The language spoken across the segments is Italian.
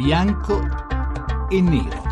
bianco e nero.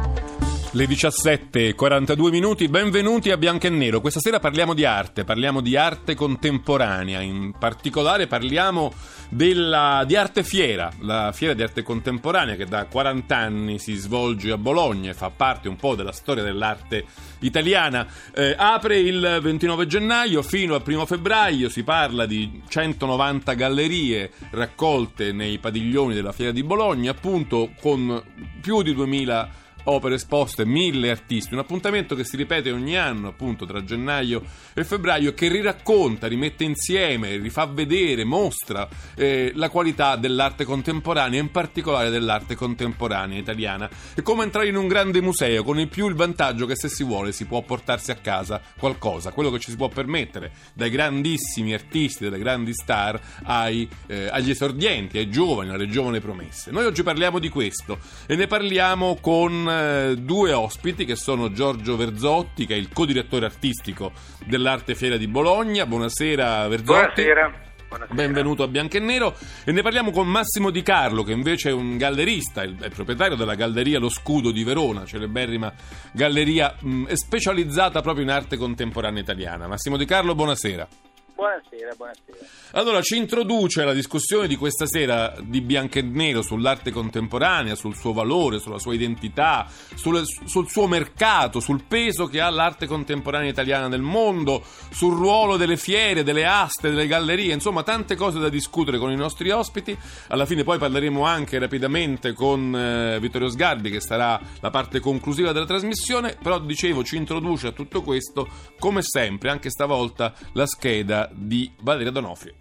Le 17.42 minuti, benvenuti a Bianco e Nero. Questa sera parliamo di arte, parliamo di arte contemporanea, in particolare parliamo della, di Arte Fiera, la fiera di arte contemporanea che da 40 anni si svolge a Bologna e fa parte un po' della storia dell'arte italiana. Eh, apre il 29 gennaio fino al 1 febbraio, si parla di 190 gallerie raccolte nei padiglioni della fiera di Bologna, appunto con più di 2000 opere esposte, mille artisti, un appuntamento che si ripete ogni anno, appunto tra gennaio e febbraio, che riracconta, rimette insieme, rifà vedere, mostra eh, la qualità dell'arte contemporanea, in particolare dell'arte contemporanea italiana. È come entrare in un grande museo, con in più il vantaggio che se si vuole si può portarsi a casa qualcosa, quello che ci si può permettere, dai grandissimi artisti, dalle grandi star, ai, eh, agli esordienti, ai giovani, alle giovani promesse. Noi oggi parliamo di questo e ne parliamo con eh, due ospiti che sono Giorgio Verzotti, che è il co-direttore artistico dell'Arte Fiera di Bologna. Buonasera Verzotti. Buonasera. Buonasera. Benvenuto a Bianco e Nero e ne parliamo con Massimo Di Carlo che invece è un gallerista, il, è proprietario della galleria Lo Scudo di Verona, celeberrima galleria mh, specializzata proprio in arte contemporanea italiana. Massimo Di Carlo, buonasera. Buonasera, buonasera. Allora, ci introduce la discussione di questa sera di Bianco e Nero sull'arte contemporanea, sul suo valore, sulla sua identità, sul, sul, suo mercato, sul peso che ha l'arte contemporanea italiana nel mondo, sul ruolo delle fiere, delle aste, delle gallerie, insomma tante cose da discutere con i nostri ospiti. Alla fine poi parleremo anche rapidamente con eh, Vittorio Sgarbi che sarà la parte conclusiva della trasmissione, però dicevo ci introduce a tutto questo come sempre, anche stavolta, la scheda di Valeria Donofrio.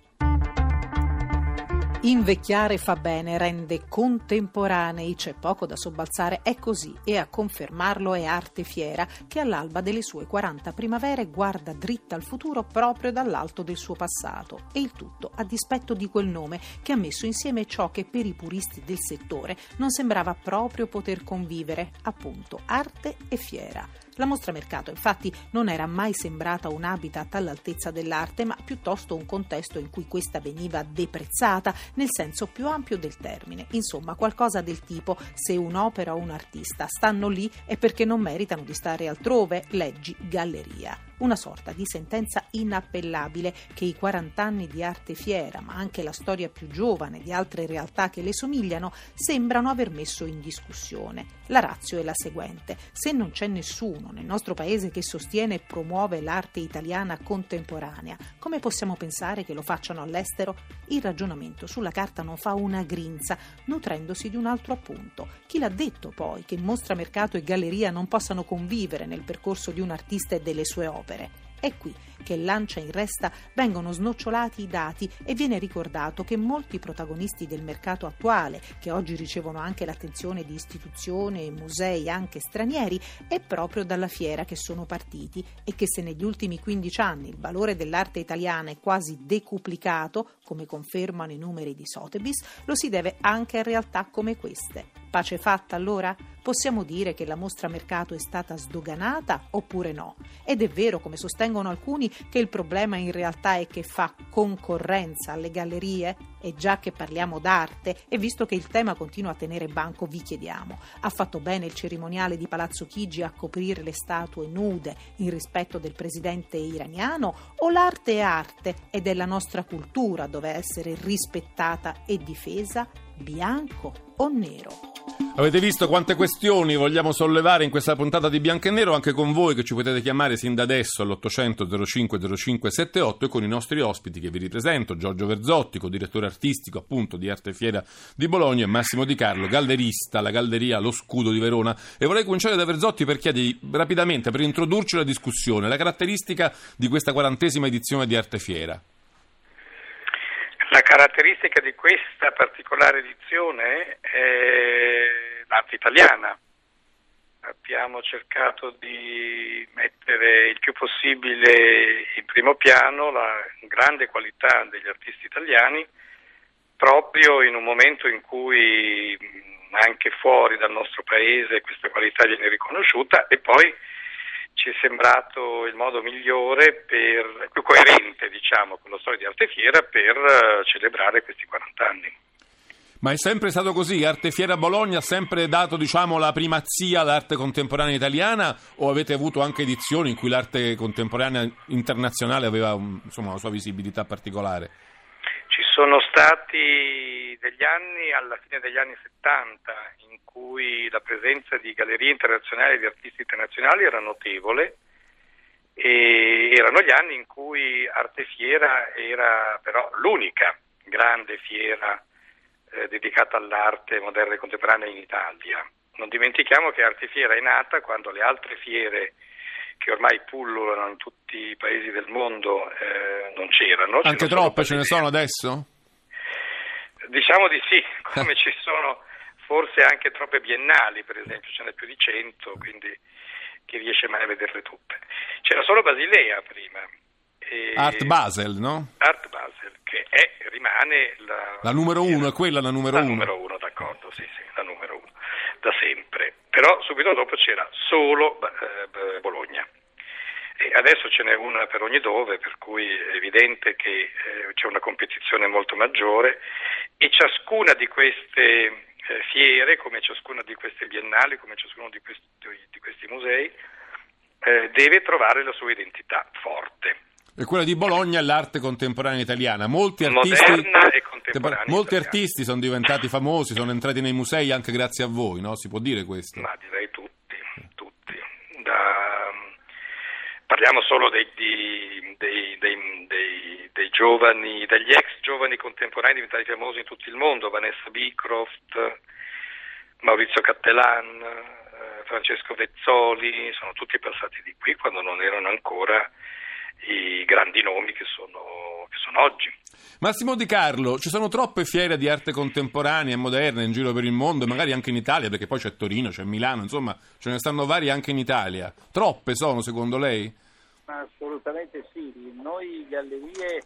Invecchiare fa bene, rende contemporanei, c'è poco da sobbalzare, è così e a confermarlo è Arte Fiera che all'alba delle sue 40 primavere guarda dritta al futuro proprio dall'alto del suo passato e il tutto a dispetto di quel nome che ha messo insieme ciò che per i puristi del settore non sembrava proprio poter convivere, appunto arte e fiera. La mostra mercato infatti non era mai sembrata un habitat all'altezza dell'arte, ma piuttosto un contesto in cui questa veniva deprezzata nel senso più ampio del termine. Insomma, qualcosa del tipo se un'opera o un artista stanno lì è perché non meritano di stare altrove, leggi galleria una sorta di sentenza inappellabile che i 40 anni di arte fiera, ma anche la storia più giovane di altre realtà che le somigliano, sembrano aver messo in discussione. La razio è la seguente: se non c'è nessuno nel nostro paese che sostiene e promuove l'arte italiana contemporanea, come possiamo pensare che lo facciano all'estero? Il ragionamento sulla carta non fa una grinza, nutrendosi di un altro appunto. Chi l'ha detto poi che mostra mercato e galleria non possano convivere nel percorso di un artista e delle sue opere? Opere. È qui che lancia in resta vengono snocciolati i dati e viene ricordato che molti protagonisti del mercato attuale, che oggi ricevono anche l'attenzione di istituzioni e musei anche stranieri, è proprio dalla fiera che sono partiti e che se negli ultimi 15 anni il valore dell'arte italiana è quasi decuplicato, come confermano i numeri di Sotheby's, lo si deve anche a realtà come queste. Pace fatta allora? Possiamo dire che la mostra mercato è stata sdoganata oppure no? Ed è vero, come sostengono alcuni, che il problema in realtà è che fa concorrenza alle gallerie? E già che parliamo d'arte, e visto che il tema continua a tenere banco, vi chiediamo: ha fatto bene il cerimoniale di Palazzo Chigi a coprire le statue nude in rispetto del presidente iraniano? O l'arte è arte ed è la nostra cultura dove essere rispettata e difesa? Bianco o nero? Avete visto quante questioni vogliamo sollevare in questa puntata di Bianco e Nero anche con voi che ci potete chiamare sin da adesso all'800 05 05 78 e con i nostri ospiti che vi ripresento, Giorgio Verzotti, direttore artistico appunto di Arte Fiera di Bologna e Massimo Di Carlo, gallerista, la galleria Lo Scudo di Verona. E vorrei cominciare da Verzotti per chiedergli rapidamente, per introdurci la discussione, la caratteristica di questa quarantesima edizione di Arte Fiera. Caratteristica di questa particolare edizione è l'arte italiana. Abbiamo cercato di mettere il più possibile in primo piano la grande qualità degli artisti italiani proprio in un momento in cui anche fuori dal nostro paese questa qualità viene riconosciuta e poi ci è sembrato il modo migliore, per, più coerente diciamo, con la storia di Arte Fiera per uh, celebrare questi 40 anni. Ma è sempre stato così? Arte Fiera Bologna ha sempre dato diciamo, la primazia all'arte contemporanea italiana o avete avuto anche edizioni in cui l'arte contemporanea internazionale aveva insomma, una sua visibilità particolare? Sono stati degli anni, alla fine degli anni 70, in cui la presenza di gallerie internazionali e di artisti internazionali era notevole e erano gli anni in cui Arte Fiera era però l'unica grande fiera eh, dedicata all'arte moderna e contemporanea in Italia. Non dimentichiamo che Arte Fiera è nata quando le altre fiere che ormai pullulano in tutti i paesi del mondo eh, non c'erano. Anche troppe ce ne sono adesso? Diciamo di sì, come ci sono forse anche troppe biennali, per esempio, ce n'è più di 100, quindi chi riesce mai a vederle tutte. C'era solo Basilea prima. Art Basel, no? Art Basel, che è, rimane la... La numero uno, è quella la numero la uno? La numero uno, d'accordo, sì, sì, la numero uno, da sempre. Però subito dopo c'era solo eh, Bologna. E adesso ce n'è una per ogni dove, per cui è evidente che eh, c'è una competizione molto maggiore e ciascuna di queste eh, fiere, come ciascuna di queste biennali, come ciascuno di questi, di questi musei, eh, deve trovare la sua identità forte. E quella di Bologna è l'arte contemporanea italiana. Molti artisti, molti artisti sono diventati famosi, sono entrati nei musei anche grazie a voi, no? Si può dire questo? Ma direi tutti, tutti. Da, parliamo solo dei, dei, dei, dei, giovani, degli ex giovani contemporanei diventati famosi in tutto il mondo, Vanessa Beecroft, Maurizio Cattelan, eh, Francesco Vezzoli, sono tutti passati di qui quando non erano ancora i grandi nomi che sono, che sono, oggi. Massimo Di Carlo, ci sono troppe fiere di arte contemporanea e moderna in giro per il mondo, magari anche in Italia, perché poi c'è Torino, c'è Milano, insomma, ce ne stanno varie anche in Italia. Troppe sono, secondo lei? Assolutamente sì. Noi gallerie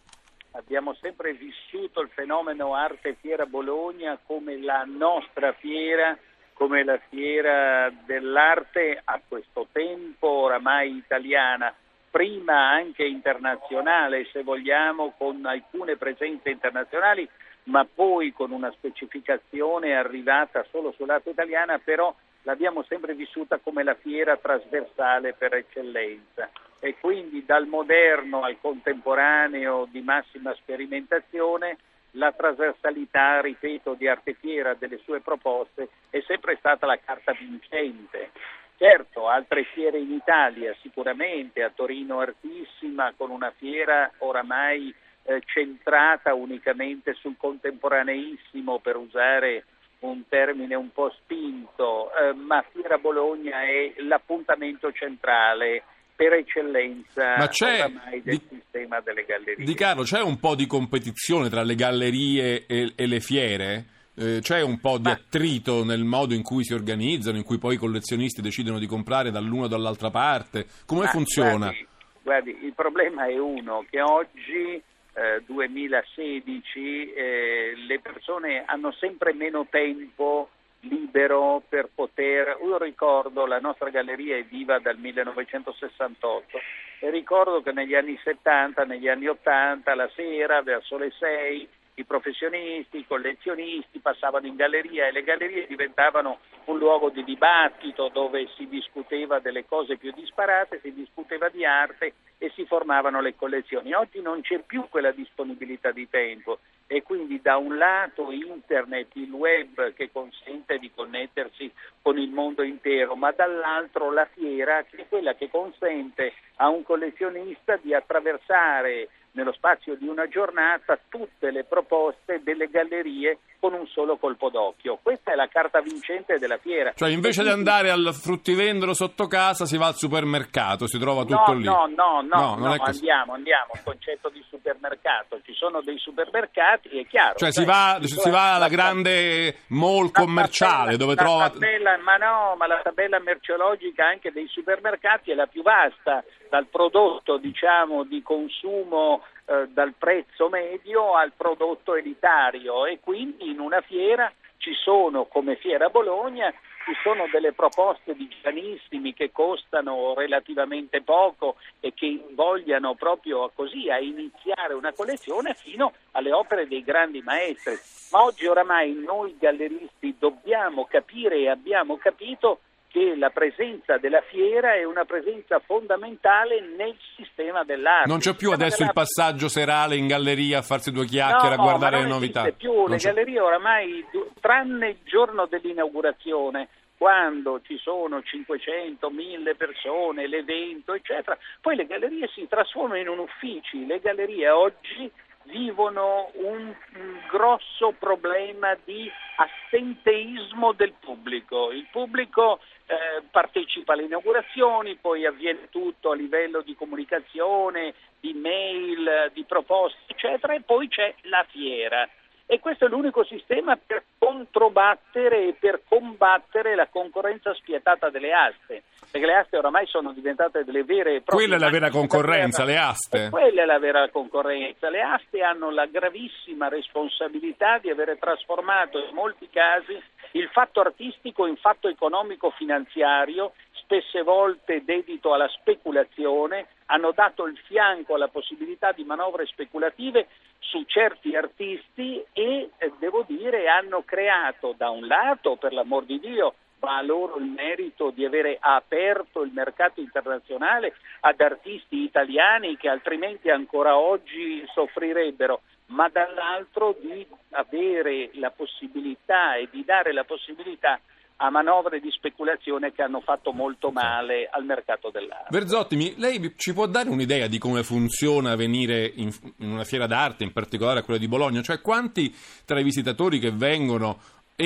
abbiamo sempre vissuto il fenomeno Arte Fiera Bologna come la nostra fiera, come la fiera dell'arte a questo tempo oramai italiana prima anche internazionale, se vogliamo, con alcune presenze internazionali, ma poi con una specificazione arrivata solo sul lato italiana, però l'abbiamo sempre vissuta come la fiera trasversale per eccellenza e quindi dal moderno al contemporaneo di massima sperimentazione la trasversalità, ripeto, di Arte Fiera delle sue proposte è sempre stata la carta vincente. Certo, altre fiere in Italia sicuramente, a Torino Artissima, con una fiera oramai eh, centrata unicamente sul contemporaneissimo, per usare un termine un po' spinto, eh, ma Fiera Bologna è l'appuntamento centrale per eccellenza Ma c'è, oramai del di, sistema delle gallerie. Di Carlo, c'è un po' di competizione tra le gallerie e, e le fiere? Eh, c'è un po' di Ma- attrito nel modo in cui si organizzano, in cui poi i collezionisti decidono di comprare dall'una o dall'altra parte? Come Ma funziona? Guardi, guardi, il problema è uno, che oggi, eh, 2016, eh, le persone hanno sempre meno tempo libero per poter... Io ricordo, la nostra galleria è viva dal 1968 e ricordo che negli anni 70, negli anni 80, la sera, verso le 6, i professionisti, i collezionisti passavano in galleria e le gallerie diventavano un luogo di dibattito dove si discuteva delle cose più disparate, si discuteva di arte e si formavano le collezioni. Oggi non c'è più quella disponibilità di tempo e quindi da un lato internet, il web che consente di connettersi con il mondo intero, ma dall'altro la fiera che è quella che consente a un collezionista di attraversare nello spazio di una giornata tutte le proposte delle gallerie con un solo colpo d'occhio. Questa è la carta vincente della fiera. Cioè, invece di andare al fruttivendolo sotto casa, si va al supermercato, si trova tutto no, lì. No, no, no, No, no, andiamo, andiamo, il concetto di supermercato. Ci sono dei supermercati, è chiaro. Cioè, si va, si sono- va alla la- grande mall commerciale tabella- dove la trova. tabella- ma no, ma la tabella merceologica anche dei supermercati è la più vasta, dal prodotto diciamo di consumo eh, dal prezzo medio al prodotto elitario e quindi in una fiera ci sono come Fiera Bologna ci sono delle proposte di giovanissimi che costano relativamente poco e che invogliano proprio così a iniziare una collezione fino alle opere dei grandi maestri. Ma oggi oramai noi galleristi dobbiamo capire e abbiamo capito che la presenza della fiera è una presenza fondamentale nel sistema dell'arte. Non c'è più adesso il passaggio serale in galleria a farsi due chiacchiere, no, a guardare no, le novità. Non esiste più, le c'è... gallerie oramai, tranne il giorno dell'inaugurazione, quando ci sono 500, 1000 persone, l'evento, eccetera, poi le gallerie si trasformano in un uffici. Le gallerie oggi vivono un, un, grosso problema di assenteismo del pubblico. Il pubblico eh, partecipa alle inaugurazioni, poi avviene tutto a livello di comunicazione, di mail, di proposte, eccetera, e poi c'è la fiera. E questo è l'unico sistema per controbattere e per combattere la concorrenza spietata delle aste, perché le aste oramai sono diventate delle vere e proprie... Quella è la vera concorrenza, le aste. Quella è la vera concorrenza. Le aste hanno la gravissima responsabilità di avere trasformato in molti casi il fatto artistico in fatto economico-finanziario, spesse volte dedito alla speculazione, hanno dato il fianco alla possibilità di manovre speculative su certi artisti e eh, devo dire hanno creato da un lato, per l'amor di Dio, va a loro il merito di avere aperto il mercato internazionale ad artisti italiani che altrimenti ancora oggi soffrirebbero, ma dall'altro di avere la possibilità e di dare la possibilità a manovre di speculazione che hanno fatto molto male al mercato dell'arte. Verzotti, lei ci può dare un'idea di come funziona venire in, in una fiera d'arte, in particolare a quella di Bologna? Cioè quanti tra i visitatori che vengono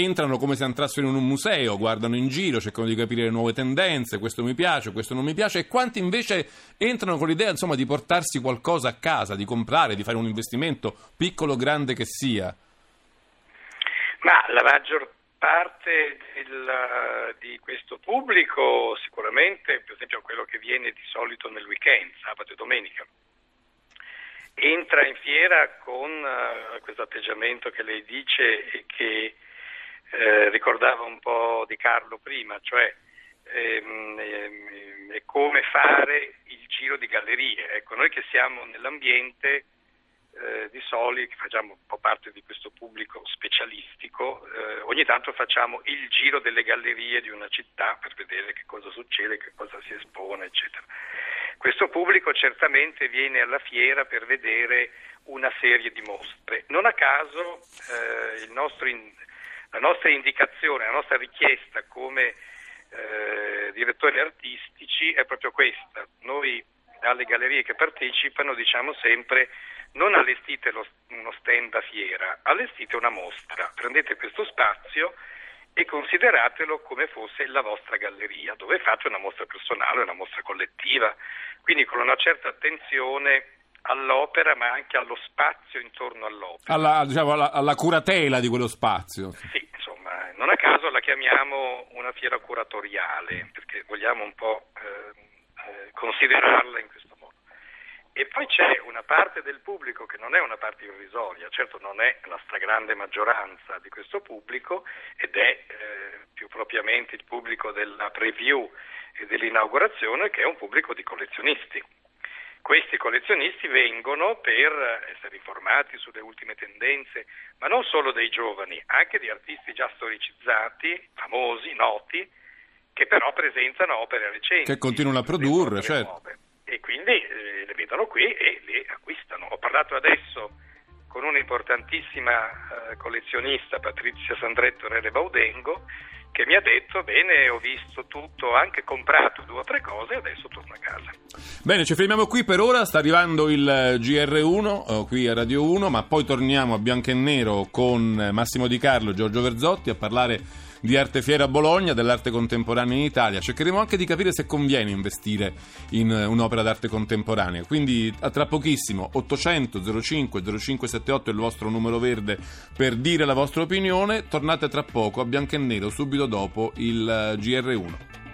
entrano come se entrassero in un museo, guardano in giro, cercano di capire le nuove tendenze, questo mi piace, questo non mi piace, e quanti invece entrano con l'idea insomma, di portarsi qualcosa a casa, di comprare, di fare un investimento, piccolo o grande che sia? Ma la maggior parte del, di questo pubblico sicuramente, per esempio quello che viene di solito nel weekend, sabato e domenica, entra in fiera con uh, questo atteggiamento che lei dice e che eh, ricordava un po' di Carlo prima, cioè ehm, ehm, come fare il giro di gallerie. Ecco, noi che siamo nell'ambiente eh, di Soli, che facciamo un po' parte di questo pubblico specialistico, eh, ogni tanto facciamo il giro delle gallerie di una città per vedere che cosa succede, che cosa si espone, eccetera. Questo pubblico certamente viene alla fiera per vedere una serie di mostre. Non a caso eh, nostro in, la nostra indicazione, la nostra richiesta come eh, direttori artistici è proprio questa. Noi alle gallerie che partecipano diciamo sempre non allestite lo, uno stand a fiera, allestite una mostra, prendete questo spazio e consideratelo come fosse la vostra galleria, dove fate una mostra personale, una mostra collettiva, quindi con una certa attenzione all'opera ma anche allo spazio intorno all'opera. Alla, diciamo, alla, alla curatela di quello spazio. Sì, insomma, non a caso la chiamiamo una fiera curatoriale, perché vogliamo un po' eh, eh, considerarla in questo modo. E poi c'è una parte del pubblico che non è una parte irrisoria, certo non è la stragrande maggioranza di questo pubblico ed è eh, più propriamente il pubblico della preview e dell'inaugurazione che è un pubblico di collezionisti. Questi collezionisti vengono per essere informati sulle ultime tendenze, ma non solo dei giovani, anche di artisti già storicizzati, famosi, noti, che però presentano opere recenti. Che continuano a produrre, certo. E quindi eh, le vedono qui e le acquistano. Ho parlato adesso con un'importantissima eh, collezionista, Patrizia Sandretto Rele Baudengo, che mi ha detto bene ho visto tutto, ho anche comprato due o tre cose e adesso torno a casa. Bene, ci fermiamo qui per ora, sta arrivando il GR1 eh, qui a Radio 1, ma poi torniamo a bianco e nero con Massimo Di Carlo e Giorgio Verzotti a parlare di Arte Fiera Bologna, dell'arte contemporanea in Italia. Cercheremo anche di capire se conviene investire in un'opera d'arte contemporanea. Quindi a tra pochissimo 800 05 0578 è il vostro numero verde per dire la vostra opinione. Tornate tra poco a bianco e nero subito dopo il GR1.